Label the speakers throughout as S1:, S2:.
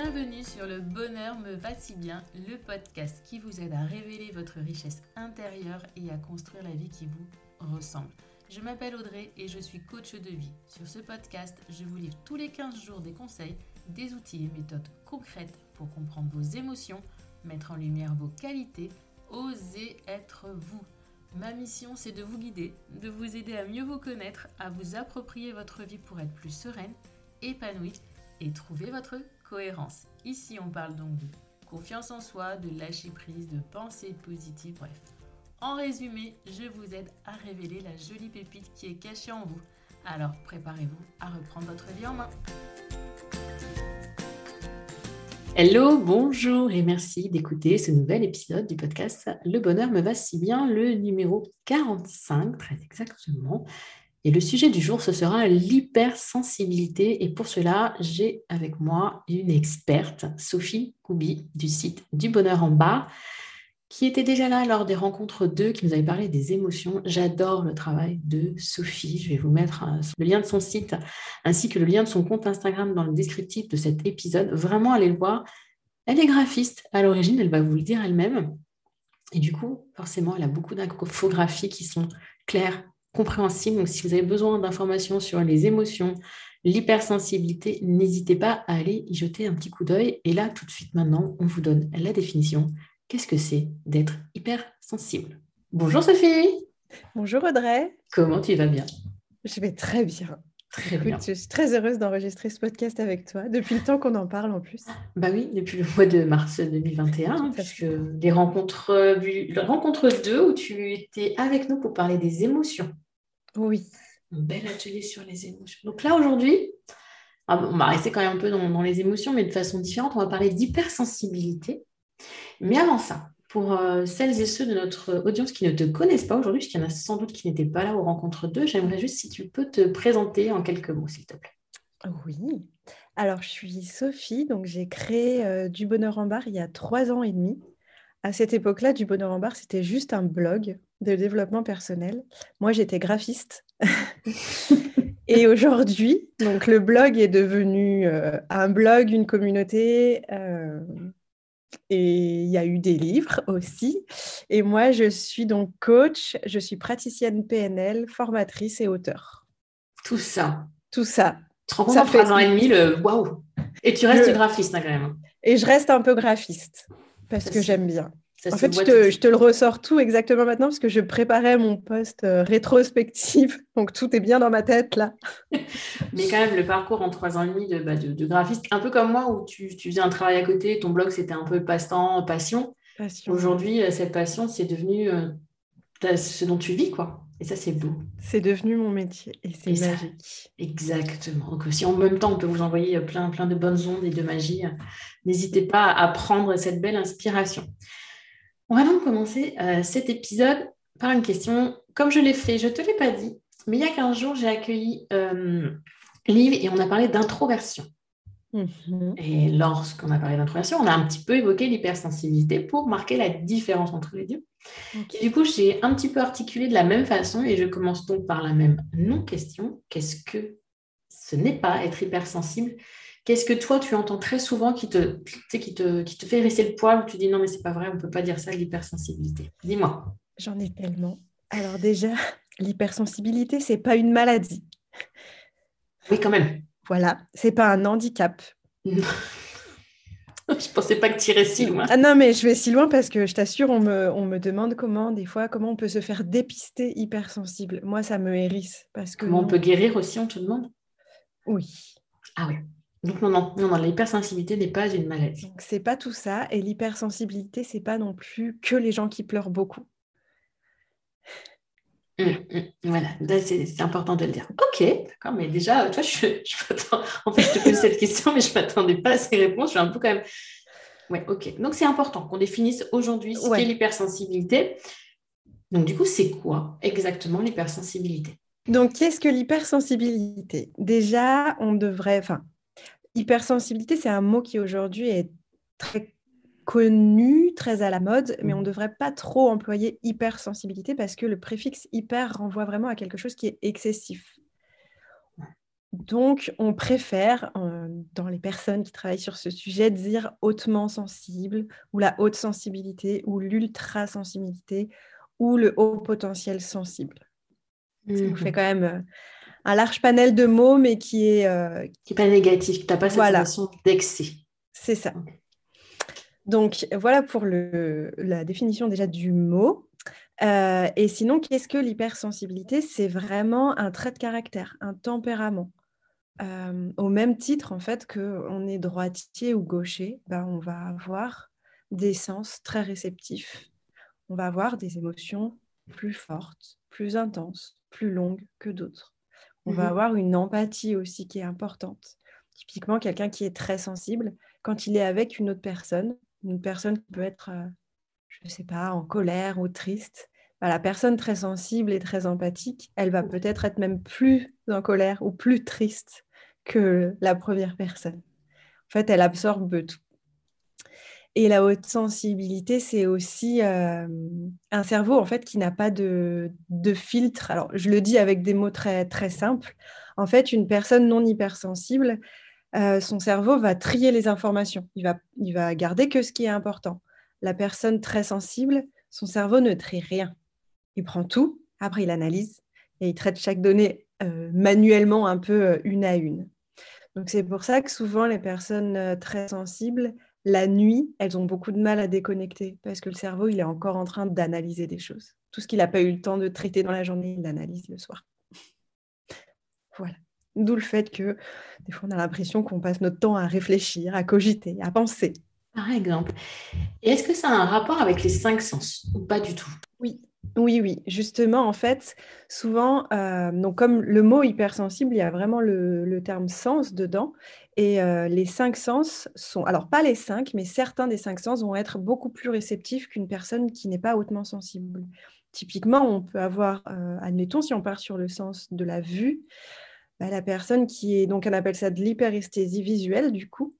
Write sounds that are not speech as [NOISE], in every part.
S1: Bienvenue sur Le Bonheur me va si bien, le podcast qui vous aide à révéler votre richesse intérieure et à construire la vie qui vous ressemble. Je m'appelle Audrey et je suis coach de vie. Sur ce podcast, je vous livre tous les 15 jours des conseils, des outils et méthodes concrètes pour comprendre vos émotions, mettre en lumière vos qualités, oser être vous. Ma mission, c'est de vous guider, de vous aider à mieux vous connaître, à vous approprier votre vie pour être plus sereine, épanouie et trouver votre cohérence. Ici, on parle donc de confiance en soi, de lâcher prise, de pensée positive, bref. En résumé, je vous aide à révéler la jolie pépite qui est cachée en vous. Alors préparez-vous à reprendre votre vie en main. Hello, bonjour et merci d'écouter ce nouvel épisode du podcast Le bonheur me va si bien, le numéro 45 très exactement. Et le sujet du jour, ce sera l'hypersensibilité. Et pour cela, j'ai avec moi une experte, Sophie Koubi, du site Du Bonheur en bas, qui était déjà là lors des rencontres 2, qui nous avait parlé des émotions. J'adore le travail de Sophie. Je vais vous mettre euh, le lien de son site ainsi que le lien de son compte Instagram dans le descriptif de cet épisode. Vraiment, allez le voir. Elle est graphiste à l'origine, elle va vous le dire elle-même. Et du coup, forcément, elle a beaucoup d'infographies qui sont claires, compréhensible. Donc, si vous avez besoin d'informations sur les émotions, l'hypersensibilité, n'hésitez pas à aller y jeter un petit coup d'œil. Et là, tout de suite, maintenant, on vous donne la définition. Qu'est-ce que c'est d'être hypersensible? Bonjour Sophie.
S2: Bonjour Audrey.
S1: Comment tu vas bien?
S2: Je vais très bien. Très bien. Je suis très heureuse d'enregistrer ce podcast avec toi, depuis le temps qu'on en parle en plus.
S1: Bah oui, depuis le mois de mars 2021, hein, puisque les rencontres, euh, la rencontre 2 où tu étais avec nous pour parler des émotions.
S2: Oui.
S1: Un bel atelier sur les émotions. Donc là, aujourd'hui, ah on va rester quand même un peu dans, les émotions, mais de façon différente. On va parler d'hypersensibilité. Mais avant ça, pour euh, celles et ceux de notre audience qui ne te connaissent pas aujourd'hui, puisqu'il y en a sans doute qui n'étaient pas là aux rencontres 2, j'aimerais juste si tu peux te présenter en quelques mots, s'il te plaît.
S2: Oui. Alors, je suis Sophie, donc j'ai créé euh, Du Bonheur en Bar il y a trois ans et demi. À cette époque-là, Du Bonheur en Bar, c'était juste un blog de développement personnel. Moi, j'étais graphiste. [LAUGHS] et aujourd'hui, donc le blog est devenu euh, un blog, une communauté. Euh, et il y a eu des livres aussi. Et moi, je suis donc coach, je suis praticienne PNL, formatrice et auteur.
S1: Tout ça.
S2: Tout ça.
S1: ça fait un an et demi, le waouh. Et tu restes graphiste hein, quand même.
S2: Et je reste un peu graphiste parce que j'aime bien en fait, je te, le ressors tout exactement maintenant parce que je préparais mon poste euh, rétrospectif. [LAUGHS] Donc, tout est bien dans ma tête là. [LAUGHS]
S1: Mais quand même, le parcours en trois ans et demi de, bah, de, graphiste, un peu comme moi où tu, tu, faisais un travail à côté, ton blog c'était un peu passe-temps, passion. Aujourd'hui, euh, cette passion, c'est devenu euh, ce dont tu vis, quoi. Et ça, c'est beau.
S2: C'est devenu mon métier et c'est magique.
S1: exactement. Donc, si en même temps, on peut vous envoyer plein, plein de bonnes ondes et de magie, n'hésitez pas à prendre cette belle inspiration. On va donc commencer euh, cet épisode par une question. Comme je l'ai fait, je ne te l'ai pas dit, mais il y a 15 jours, j'ai accueilli euh, Liv et on a parlé d'introversion. Mhm. Et lorsqu'on a parlé d'introversion, on a un petit peu évoqué l'hypersensibilité pour marquer la différence entre les deux. du coup, j'ai un petit peu articulé de la même façon et je commence donc par la même non-question. Qu'est-ce que ce n'est pas être hypersensible Qu'est-ce que toi, tu entends très souvent qui te, qui te, qui te fait rester le poil, où tu dis non, mais c'est pas vrai, on ne peut pas dire ça, l'hypersensibilité Dis-moi.
S2: J'en ai tellement. Alors déjà, [LAUGHS] l'hypersensibilité, c'est pas une maladie.
S1: Oui, quand même.
S2: Voilà, c'est pas un handicap. [LAUGHS]
S1: je pensais pas que tu irais si loin.
S2: Ah non, mais je vais si loin parce que je t'assure, on me, on me demande comment, des fois, comment on peut se faire dépister hypersensible. Moi, ça me hérisse. Parce que
S1: comment on peut guérir aussi, on te demande?
S2: Oui.
S1: Ah oui. Donc non, non, non, l'hypersensibilité n'est pas une maladie.
S2: C'est pas tout ça. Et l'hypersensibilité, c'est pas non plus que les gens qui pleurent beaucoup.
S1: Hum, hum, voilà, c'est important de le dire. Ok, d'accord, mais déjà, toi, je, en fait, je te pose cette [LAUGHS] question, mais je ne m'attendais pas à ces réponses. Je suis un peu quand même. Ouais, ok. Donc, c'est important qu'on définisse aujourd'hui ce qu'est l'hypersensibilité. Donc, du coup, c'est quoi exactement l'hypersensibilité?
S2: Donc, qu'est-ce que l'hypersensibilité? Déjà, on devrait, enfin, Hypersensibilité, c'est un mot qui aujourd'hui est très connu, très à la mode, mais on ne mmh. devrait pas trop employer hypersensibilité parce que le préfixe hyper renvoie vraiment à quelque chose qui est excessif. Donc, on préfère, euh, dans les personnes qui travaillent sur ce sujet, dire hautement sensible, ou la haute sensibilité, ou l'ultra-sensibilité, ou le haut potentiel sensible. Ça nous fait mhm. quand même euh, un large panel de mots, mais qui est...
S1: Euh, qui n'est pas négatif, tu n'as pas cette sensation d'excès.
S2: C'est ça. Donc, voilà pour le, la définition déjà du mot. et sinon, qu'est-ce que l'hypersensibilité? C'est vraiment un trait de caractère, un tempérament au même titre, en fait, qu'on est droitier ou gaucher, ben, on va avoir des sens très réceptifs. On va avoir des émotions plus fortes, plus intenses, plus longues que d'autres. On va avoir une empathie aussi qui est importante. Typiquement, quelqu'un qui est très sensible, quand il est avec une autre personne, une personne qui peut être, je ne sais pas, en colère ou triste, ben, la personne très sensible et très empathique, elle va peut-être être même plus en colère ou plus triste que la première personne. En fait, elle absorbe tout. Et la haute sensibilité, c'est aussi euh, un cerveau en fait qui n'a pas de, filtre. Alors, je le dis avec des mots très très simples. En fait, une personne non hypersensible, euh, son cerveau va trier les informations. Il va, il va garder que ce qui est important. La personne très sensible, son cerveau ne trie rien. Il prend tout, après il analyse et il traite chaque donnée euh, manuellement, un peu une à une. Donc c'est pour ça que souvent les personnes très sensibles, la nuit, elles ont beaucoup de mal à déconnecter parce que le cerveau, il est encore en train d'analyser des choses. Tout ce qu'il n'a pas eu le temps de traiter dans la journée, il l'analyse le soir. [LAUGHS] voilà. D'où le fait que des fois, on a l'impression qu'on passe notre temps à réfléchir, à cogiter, à penser.
S1: Par exemple. Et est-ce que ça a un rapport avec les cinq sens ou pas du tout?
S2: Oui, oui, oui, justement, en fait, souvent, euh, donc comme le mot hypersensible, il y a vraiment le, terme sens dedans. Et euh, les cinq sens sont, alors pas les cinq, mais certains des cinq sens vont être beaucoup plus réceptifs qu'une personne qui n'est pas hautement sensible. Typiquement, on peut avoir, euh, admettons, si on part sur le sens de la vue, bah, la personne qui est, donc on appelle ça de l'hyperesthésie visuelle, du coup.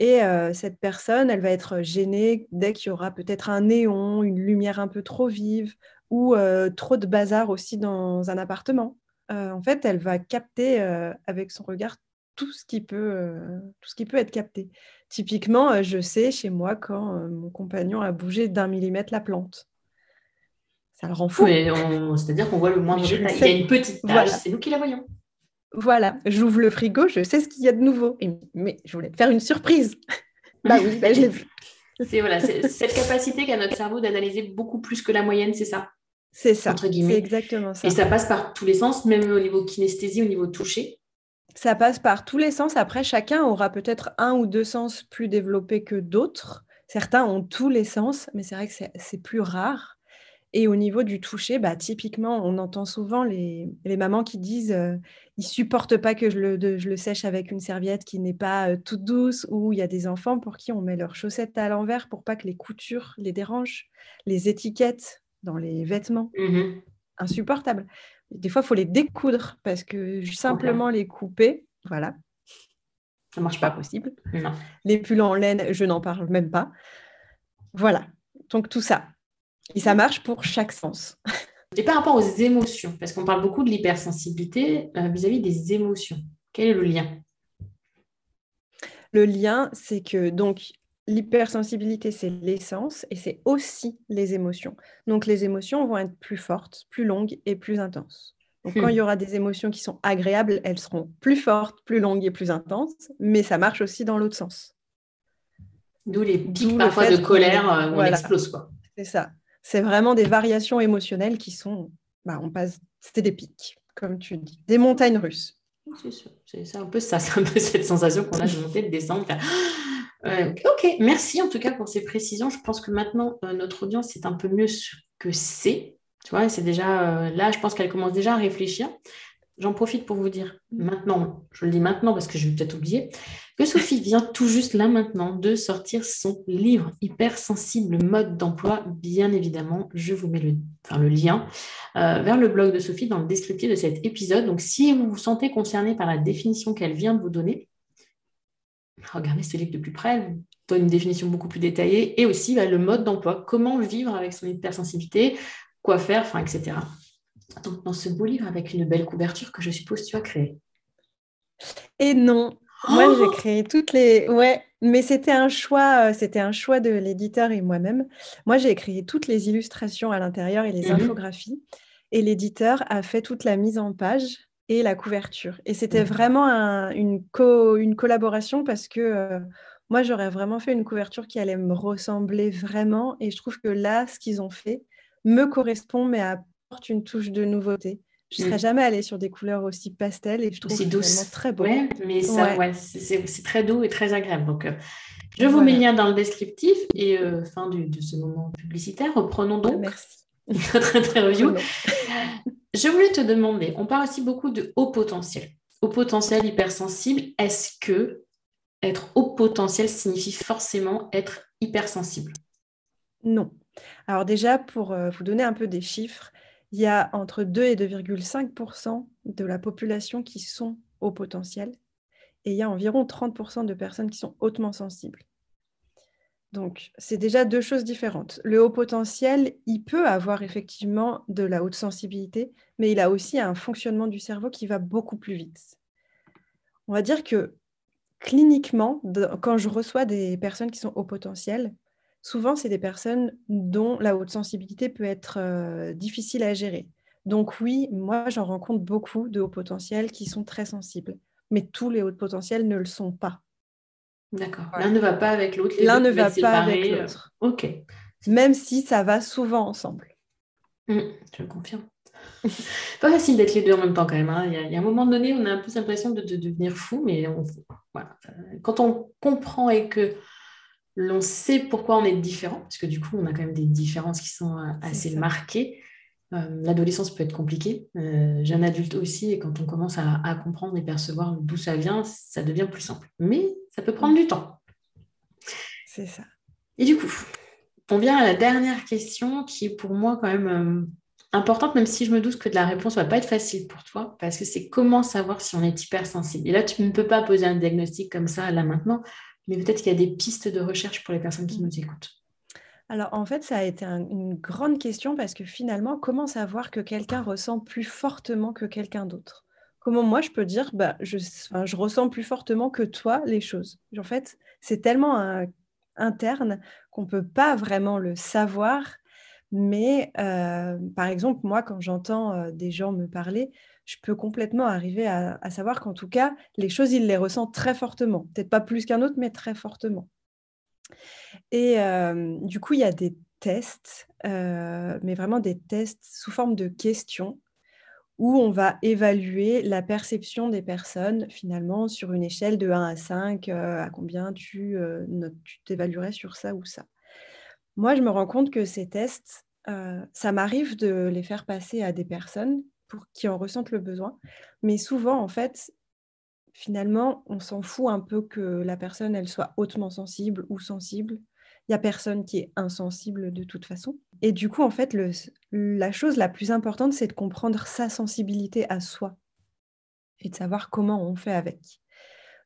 S2: Et cette personne, elle va être gênée dès qu'il y aura peut-être un néon, une lumière un peu trop vive, ou trop de bazar aussi dans un appartement. en fait, elle va capter avec son regard tout ce qui peut, tout ce qui peut être capté. Typiquement, je sais chez moi quand mon compagnon a bougé d'un millimètre la plante. Ça le rend fou.
S1: C'est-à-dire qu'on voit le moindre détail. Il y a une petite tache, c'est nous qui la voyons.
S2: Voilà, j'ouvre le frigo, je sais ce qu'il y a de nouveau. mais je voulais te faire une surprise. [LAUGHS] bah oui, bah, je l'ai vu.
S1: C'est voilà, cette capacité qu'a notre cerveau d'analyser beaucoup plus que la moyenne, c'est ça
S2: c'est ça. C'est exactement ça.
S1: Et ça passe par tous les sens, même au niveau kinesthésie, au niveau toucher.
S2: Ça passe par tous les sens. Après, chacun aura peut-être un ou deux sens plus développés que d'autres. Certains ont tous les sens, mais c'est vrai que c'est plus rare. Et au niveau du toucher, bah, typiquement, on entend souvent les, mamans qui disent euh, ils supportent pas que je le, je le, sèche avec une serviette qui n'est pas euh, toute douce, ou il y a des enfants pour qui on met leurs chaussettes à l'envers pour pas que les coutures les dérangent, les étiquettes dans les vêtements. Mmh Insupportable. Des fois, il faut les découdre parce que simplement les couper, voilà.
S1: Ça marche pas possible.
S2: Les pulls en laine, je n'en parle même pas. Voilà. Donc tout ça. Et ça marche pour chaque sens.
S1: Et par rapport aux émotions, parce qu'on parle beaucoup de l'hypersensibilité euh, vis-à-vis des émotions. Quel est le lien?
S2: Le lien, c'est que donc L'hypersensibilité, c'est l'essence et c'est aussi les émotions. Donc les émotions vont être plus fortes, plus longues et plus intenses. Donc quand hmm. il y aura des émotions qui sont agréables, elles seront plus fortes, plus longues et plus intenses, mais ça marche aussi dans l'autre sens.
S1: D'où les pics parfois de colère euh, on explose.
S2: C'est ça. C'est vraiment des variations émotionnelles qui sont, bah, on passe, c'est des pics, comme tu dis, des montagnes russes.
S1: C'est sûr, c'est un peu ça, c'est un peu cette sensation qu'on a de monter, de descendre. Euh, ok, merci en tout cas pour ces précisions. Je pense que maintenant, euh, notre audience c'est un peu mieux ce que c'est. Tu vois, c'est déjà euh, là, je pense qu'elle commence déjà à réfléchir. J'en profite pour vous dire maintenant, je le dis maintenant parce que je vais peut-être oublier, que Sophie vient tout juste là maintenant de sortir son livre Hypersensible mode d'emploi. Bien évidemment, je vous mets le, le lien vers le blog de Sophie dans le descriptif de cet épisode. Donc, si vous vous sentez concerné par la définition qu'elle vient de vous donner, regardez ce livre de plus près, donne une définition beaucoup plus détaillée, et aussi bah, le mode d'emploi, comment vivre avec son hypersensibilité, quoi faire, enfin, etc. Donc, dans ce beau livre avec une belle couverture que je suppose tu as créé.
S2: Et non, moi j'ai oh créé toutes les. Ouais, mais c'était un choix, euh, c'était un choix de l'éditeur et moi-même. Moi j'ai créé toutes les illustrations à l'intérieur et les mmh infographies, et l'éditeur a fait toute la mise en page et la couverture. Et c'était vraiment une, une collaboration parce que euh, moi j'aurais vraiment fait une couverture qui allait me ressembler vraiment, et je trouve que là ce qu'ils ont fait me correspond mais apporte une touche de nouveauté. Je ne serais mm. jamais allée sur des couleurs aussi pastel et je trouve aussi douce. très beau.
S1: Ouais, mais ça, ouais. c'est très doux et très agréable. Donc, euh, je vous mets le lien dans le descriptif et euh, fin de ce moment publicitaire. Reprenons donc
S2: Merci. [LAUGHS]
S1: notre interview. Je voulais te demander, on parle aussi beaucoup de haut potentiel. Haut potentiel hypersensible, est-ce que être haut potentiel signifie forcément être hypersensible?
S2: Non. Alors déjà, pour euh, vous donner un peu des chiffres, il y a entre 2 et 2,5% de la population qui sont au potentiel et il y a environ 30% de personnes qui sont hautement sensibles. Donc, c'est déjà deux choses différentes. Le haut potentiel, il peut avoir effectivement de la haute sensibilité, mais il a aussi un fonctionnement du cerveau qui va beaucoup plus vite. On va dire que cliniquement, quand je reçois des personnes qui sont au potentiel, souvent, c'est des personnes dont la haute sensibilité peut être euh, difficile à gérer. Donc oui, moi, j'en rencontre beaucoup de hauts potentiels qui sont très sensibles, mais tous les hauts potentiels ne le sont pas.
S1: D'accord. L'un ne va pas avec l'autre.
S2: L'un ne va pas avec euh, l'autre.
S1: Ok.
S2: Même si ça va souvent ensemble.
S1: Mmh, je confirme. [LAUGHS] pas facile d'être les deux en même temps quand même. Hein. Il, y a, un moment donné, on a un peu l'impression de, devenir fou, mais quand on comprend et que l'on sait pourquoi on est différent, parce que du coup, on a quand même des différences qui sont euh, assez marquées. Euh, l'adolescence peut être compliquée, euh, jeune adulte aussi, et quand on commence à, comprendre et percevoir d'où ça vient, ça devient plus simple. Mais ça peut prendre du temps.
S2: C'est ça.
S1: Et du coup, on vient à la dernière question qui est pour moi quand même importante, même si je me doute que la réponse ne va pas être facile pour toi, parce que c'est comment savoir si on est hypersensible. Et là, tu ne peux pas poser un diagnostic comme ça, là maintenant, mais peut-être qu'il y a des pistes de recherche pour les personnes qui nous écoutent.
S2: Alors en fait, ça a été une grande question parce que finalement, comment savoir que quelqu'un ressent plus fortement que quelqu'un d'autre? Comment moi je peux dire, bah, je, ressens plus fortement que toi les choses En fait, c'est tellement interne qu'on ne peut pas vraiment le savoir. Mais euh, par exemple, moi, quand j'entends euh, des gens me parler, je peux complètement arriver à, savoir qu'en tout cas, les choses, il les ressent très fortement. Peut-être pas plus qu'un autre, mais très fortement. Et euh, du coup, il y a des tests, mais vraiment des tests sous forme de questions où on va évaluer la perception des personnes finalement sur une échelle de 1 à 5, euh, à combien tu t'évaluerais sur ça ou ça. Moi, je me rends compte que ces tests, ça m'arrive de les faire passer à des personnes qui en ressentent le besoin. Mais souvent, en fait, finalement, on s'en fout un peu que la personne, elle soit hautement sensible ou sensible. Il n'y a personne qui est insensible de toute façon. Et du coup, en fait, la chose la plus importante, c'est de comprendre sa sensibilité à soi et de savoir comment on fait avec.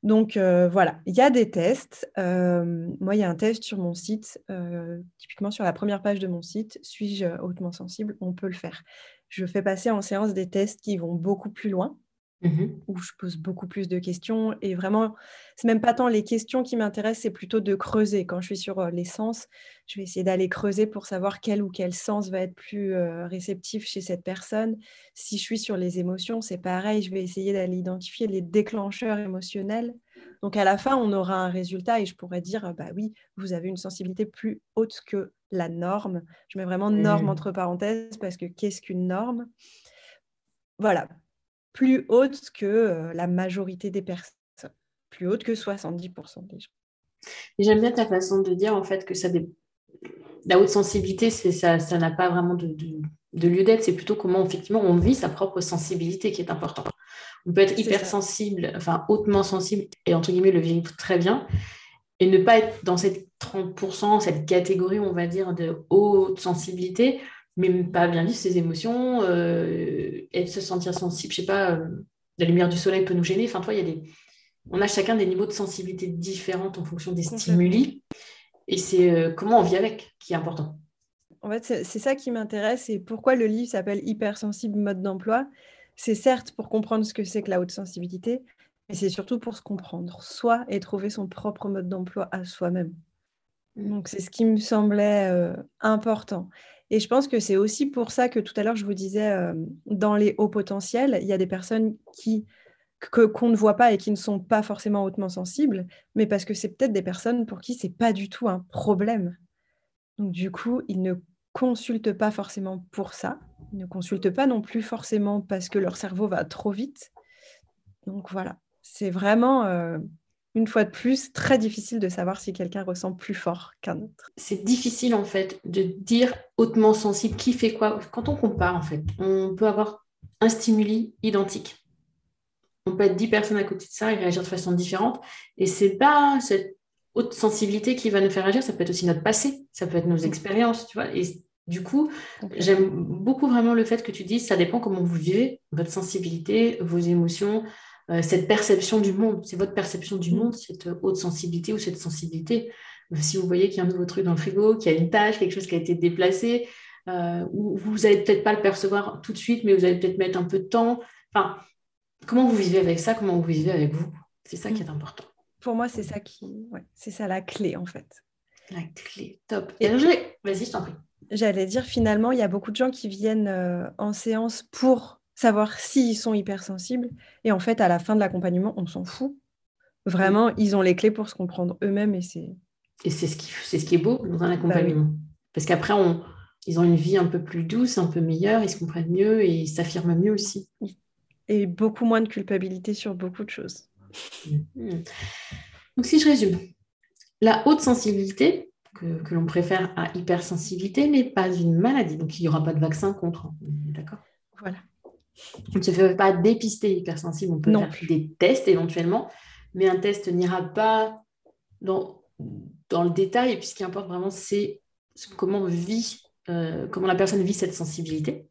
S2: Donc euh, voilà, il y a des tests. Euh, moi, il y a un test sur mon site, euh, typiquement sur la première page de mon site, suis-je hautement sensible? On peut le faire je fais passer en séance des tests qui vont beaucoup plus loin, mmh où je pose beaucoup plus de questions. Et vraiment, c'est même pas tant les questions qui m'intéressent, c'est plutôt de creuser. Quand je suis sur les sens, je vais essayer d'aller creuser pour savoir quel ou quel sens va être plus euh, réceptif chez cette personne. Si je suis sur les émotions, c'est pareil, je vais essayer d'aller identifier les déclencheurs émotionnels. Donc à la fin, on aura un résultat et je pourrais dire, bah oui, vous avez une sensibilité plus haute que la norme. Je mets vraiment norme mmh. entre parenthèses parce que qu'est-ce qu'une norme? Voilà, plus haute que euh, la majorité des personnes, plus haute que 70% des gens.
S1: J'aime bien ta façon de dire en fait que ça la haute sensibilité, ça, ça n'a pas vraiment de, lieu d'être, c'est plutôt comment effectivement on vit sa propre sensibilité qui est importante. On peut être hypersensible, enfin hautement sensible et entre guillemets le vivre très bien, et ne pas être dans cette 30%, cette catégorie, on va dire, de haute sensibilité, mais pas bien vivre ses émotions, euh, et se sentir sensible. Je sais pas, euh, la lumière du soleil peut nous gêner. Enfin, toi, il y a des... on a chacun des niveaux de sensibilité différents en fonction des stimuli. Et c'est euh, comment on vit avec qui est important.
S2: En fait, c'est ça qui m'intéresse et pourquoi le livre s'appelle Hypersensible mode d'emploi. C'est certes pour comprendre ce que c'est que la haute sensibilité, Et c'est surtout pour se comprendre soi et trouver son propre mode d'emploi à soi-même. Mmh. Donc c'est ce qui me semblait euh, important. Et je pense que c'est aussi pour ça que tout à l'heure je vous disais, euh, dans les hauts potentiels, il y a des personnes qui qu'on ne voit pas et qui ne sont pas forcément hautement sensibles, mais parce que c'est peut-être des personnes pour qui c'est pas du tout un problème. Donc du coup, ils ne consultent pas forcément pour ça, ils ne consultent pas non plus forcément parce que leur cerveau va trop vite. Donc voilà, c'est vraiment euh, une fois de plus, très difficile de savoir si quelqu'un ressent plus fort qu'un autre.
S1: C'est difficile en fait de dire hautement sensible qui fait quoi. Quand on compare en fait, on peut avoir un stimuli identique. On peut être 10 personnes à côté de ça et réagir de façon différente. Et c'est pas cette haute sensibilité qui va nous faire agir, ça peut être aussi notre passé, ça peut être nos expériences, tu vois. Et du coup, j'aime beaucoup vraiment le fait que tu dises, ça dépend comment vous vivez, votre sensibilité, vos émotions, euh, cette perception du monde. C'est votre perception du monde, cette haute sensibilité ou cette sensibilité. Si vous voyez qu'il y a un nouveau truc dans le frigo, qu'il y a une tâche, quelque chose qui a été déplacé, euh, ou vous n'allez peut-être pas le percevoir tout de suite, mais vous allez peut-être mettre un peu de temps. Enfin, comment vous vivez avec ça? Comment vous vivez avec vous? C'est ça qui est important.
S2: Pour moi, c'est ça qui, c'est ça la clé en fait.
S1: La clé, top. Et vas-y, je t'en prie.
S2: J'allais dire finalement, il y a beaucoup de gens qui viennent euh, en séance pour savoir s'ils sont hypersensibles. Et en fait, à la fin de l'accompagnement, on s'en fout. Vraiment, ils ont les clés pour se comprendre eux-mêmes et c'est.
S1: Et c'est ce, qui, c'est ce qui est beau dans un bah accompagnement. Parce qu'après, on, ils ont une vie un peu plus douce, un peu meilleure, ils se comprennent mieux et ils s'affirment mieux aussi.
S2: Et beaucoup moins de culpabilité sur beaucoup de choses.
S1: Mmh. Donc, si je résume, la haute sensibilité, que, que l'on préfère à hypersensibilité, n'est pas une maladie. Donc, il n'y aura pas de vaccin contre. D'accord?
S2: Voilà.
S1: On ne se fait pas dépister hypersensible, on peut faire des tests éventuellement, mais un test n'ira pas dans, dans le détail. Et puis ce qui importe vraiment, c'est comment, vit, euh, comment la personne vit cette sensibilité.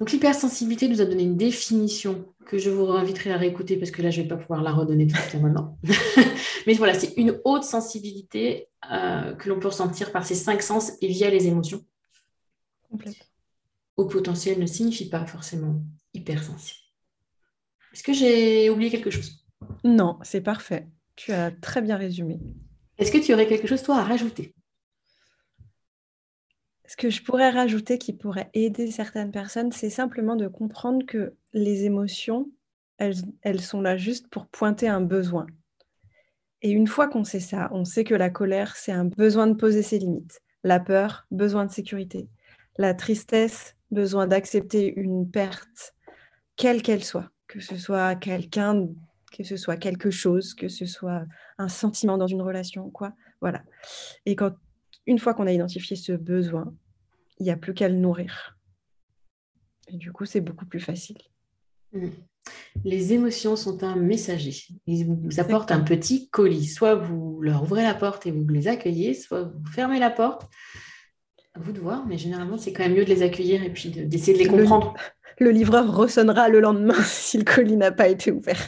S1: Donc l'hypersensibilité nous a donné une définition que je vous inviterai à réécouter parce que là, je ne vais pas pouvoir la redonner tout suite maintenant. [LAUGHS] Mais voilà, c'est une haute sensibilité euh, que l'on peut ressentir par ses cinq sens et via les émotions.
S2: Complètement
S1: au potentiel ne signifie pas forcément hypersensible. Est-ce que j'ai oublié quelque chose?
S2: Non, c'est parfait. Tu as très bien résumé.
S1: Est-ce que tu aurais quelque chose, toi, à rajouter?
S2: Ce que je pourrais rajouter qui pourrait aider certaines personnes, c'est simplement de comprendre que les émotions, elles, elles sont là juste pour pointer un besoin. Et une fois qu'on sait ça, on sait que la colère, c'est un besoin de poser ses limites. La peur, besoin de sécurité. La tristesse, besoin d'accepter une perte, quelle qu'elle soit, que ce soit quelqu'un, que ce soit quelque chose, que ce soit un sentiment dans une relation, quoi. Voilà. Et quand une fois qu'on a identifié ce besoin, il n'y a plus qu'à le nourrir. Et du coup, c'est beaucoup plus facile.
S1: Mmh. Les émotions sont un messager. Ils vous apportent un petit colis. Soit vous leur ouvrez la porte et vous les accueillez, soit vous fermez la porte à vous de voir, mais généralement, c'est quand même mieux de les accueillir et puis d'essayer de, les comprendre.
S2: Le, livreur ressonnera le lendemain [LAUGHS] si le colis n'a pas été ouvert.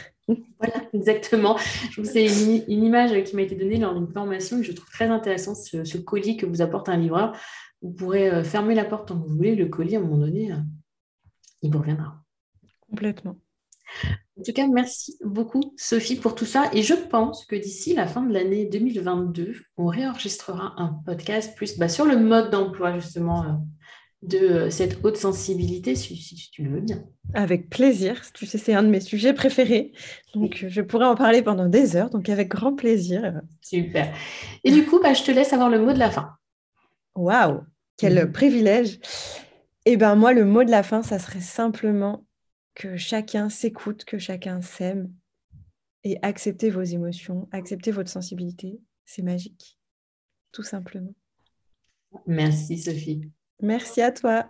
S1: Voilà, exactement. C'est une, une, image qui m'a été donnée lors d'une formation que je trouve très intéressante, ce, colis que vous apporte un livreur. Vous pourrez euh, fermer la porte tant que vous voulez, le colis, à un moment donné, euh, il vous reviendra.
S2: Complètement.
S1: En tout cas, merci beaucoup, Sophie, pour tout ça. Et je pense que d'ici la fin de l'année 2022, on réenregistrera un podcast plus bah, sur le mode d'emploi, justement, euh, de euh, cette haute sensibilité, si, tu le veux bien.
S2: Avec plaisir. Tu sais, c'est un de mes sujets préférés. Donc, je pourrais en parler pendant des heures. Donc, avec grand plaisir.
S1: Super. Et du coup, bah, je te laisse avoir le mot de la fin.
S2: Waouh, quel mmh. privilège. Eh bien, moi, le mot de la fin, ça serait simplement que chacun s'écoute, que chacun s'aime et accepter vos émotions, accepter votre sensibilité, c'est magique, tout simplement.
S1: Merci Sophie.
S2: Merci à toi.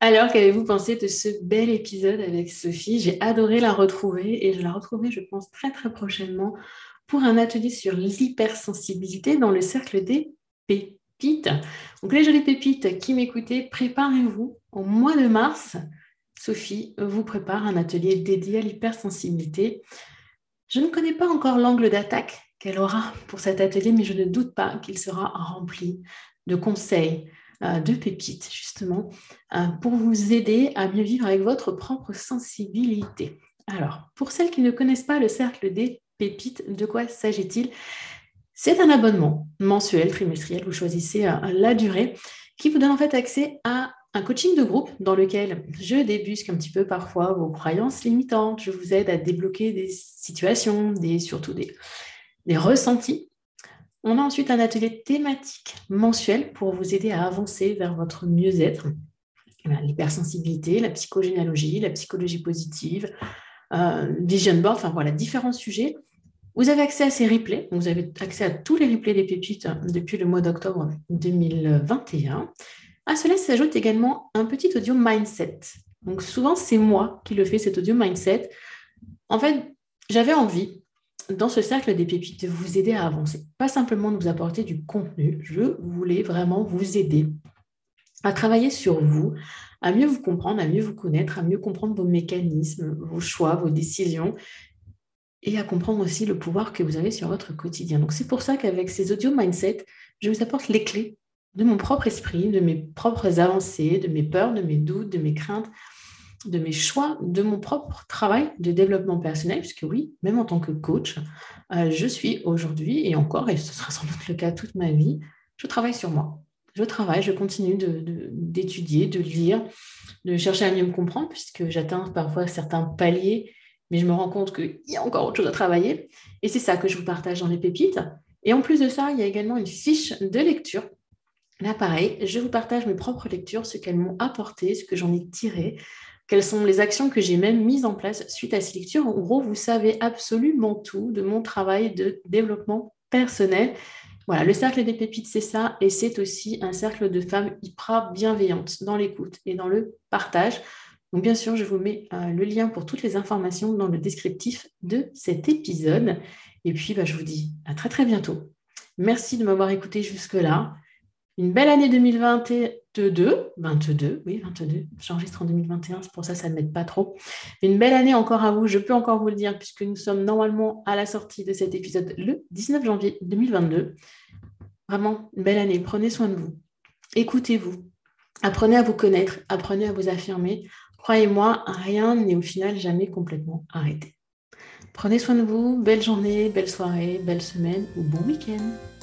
S1: Alors, qu'avez-vous pensé de ce bel épisode avec Sophie? J'ai adoré la retrouver et je la retrouverai, je pense, très très prochainement pour un atelier sur l'hypersensibilité dans le cercle des pépites. Donc, les jolies pépites qui m'écoutez, préparez-vous au mois de mars Sophie vous prépare un atelier dédié à l'hypersensibilité. Je ne connais pas encore l'angle d'attaque qu'elle aura pour cet atelier, mais je ne doute pas qu'il sera rempli de conseils, euh, de pépites, justement, euh, pour vous aider à mieux vivre avec votre propre sensibilité. Alors, pour celles qui ne connaissent pas le cercle des pépites, de quoi s'agit-il? C'est un abonnement mensuel, trimestriel, vous choisissez euh, la durée, qui vous donne en fait accès à un coaching de groupe dans lequel je débusque un petit peu parfois vos croyances limitantes, je vous aide à débloquer des situations, des, surtout des, ressentis. On a ensuite un atelier thématique mensuel pour vous aider à avancer vers votre mieux-être. L'hypersensibilité, la psychogénéalogie, la psychologie positive, euh, vision board, enfin voilà, différents sujets. Vous avez accès à ces replays, vous avez accès à tous les replays des pépites depuis le mois d'octobre 2021. À cela s'ajoute également un petit audio mindset. Donc souvent, c'est moi qui le fais, cet audio mindset. En fait, j'avais envie, dans ce cercle des pépites, de vous aider à avancer. Pas simplement de vous apporter du contenu, je voulais vraiment vous aider à travailler sur vous, à mieux vous comprendre, à mieux vous connaître, à mieux comprendre vos mécanismes, vos choix, vos décisions, et à comprendre aussi le pouvoir que vous avez sur votre quotidien. Donc c'est pour ça qu'avec ces audio mindset, je vous apporte les clés de mon propre esprit, de mes propres avancées, de mes peurs, de mes doutes, de mes craintes, de mes choix, de mon propre travail de développement personnel, puisque oui, même en tant que coach, euh, je suis aujourd'hui, et encore, et ce sera sans doute le cas toute ma vie, je travaille sur moi. Je travaille, je continue d'étudier, de, de lire, de chercher à mieux me comprendre, puisque j'atteins parfois certains paliers, mais je me rends compte qu'il y a encore autre chose à travailler. Et c'est ça que je vous partage dans les pépites. Et en plus de ça, il y a également une fiche de lecture Là, pareil, je vous partage mes propres lectures, ce qu'elles m'ont apporté, ce que j'en ai tiré, quelles sont les actions que j'ai même mises en place suite à ces lectures. En gros, vous savez absolument tout de mon travail de développement personnel. Voilà, le cercle des pépites, c'est ça, et c'est aussi un cercle de femmes hyper bienveillantes dans l'écoute et dans le partage. Donc, bien sûr, je vous mets euh, le lien pour toutes les informations dans le descriptif de cet épisode. Et puis, bah, je vous dis à très, très bientôt. Merci de m'avoir écouté jusque-là. Une belle année 2022, 22, oui, 22, j'enregistre en 2021, c'est pour ça que ça ne m'aide pas trop. Une belle année encore à vous, je peux encore vous le dire, puisque nous sommes normalement à la sortie de cet épisode le 19 janvier 2022. Vraiment, une belle année, prenez soin de vous, écoutez-vous, apprenez à vous connaître, apprenez à vous affirmer. Croyez-moi, rien n'est au final jamais complètement arrêté. Prenez soin de vous, belle journée, belle soirée, belle semaine ou bon week-end.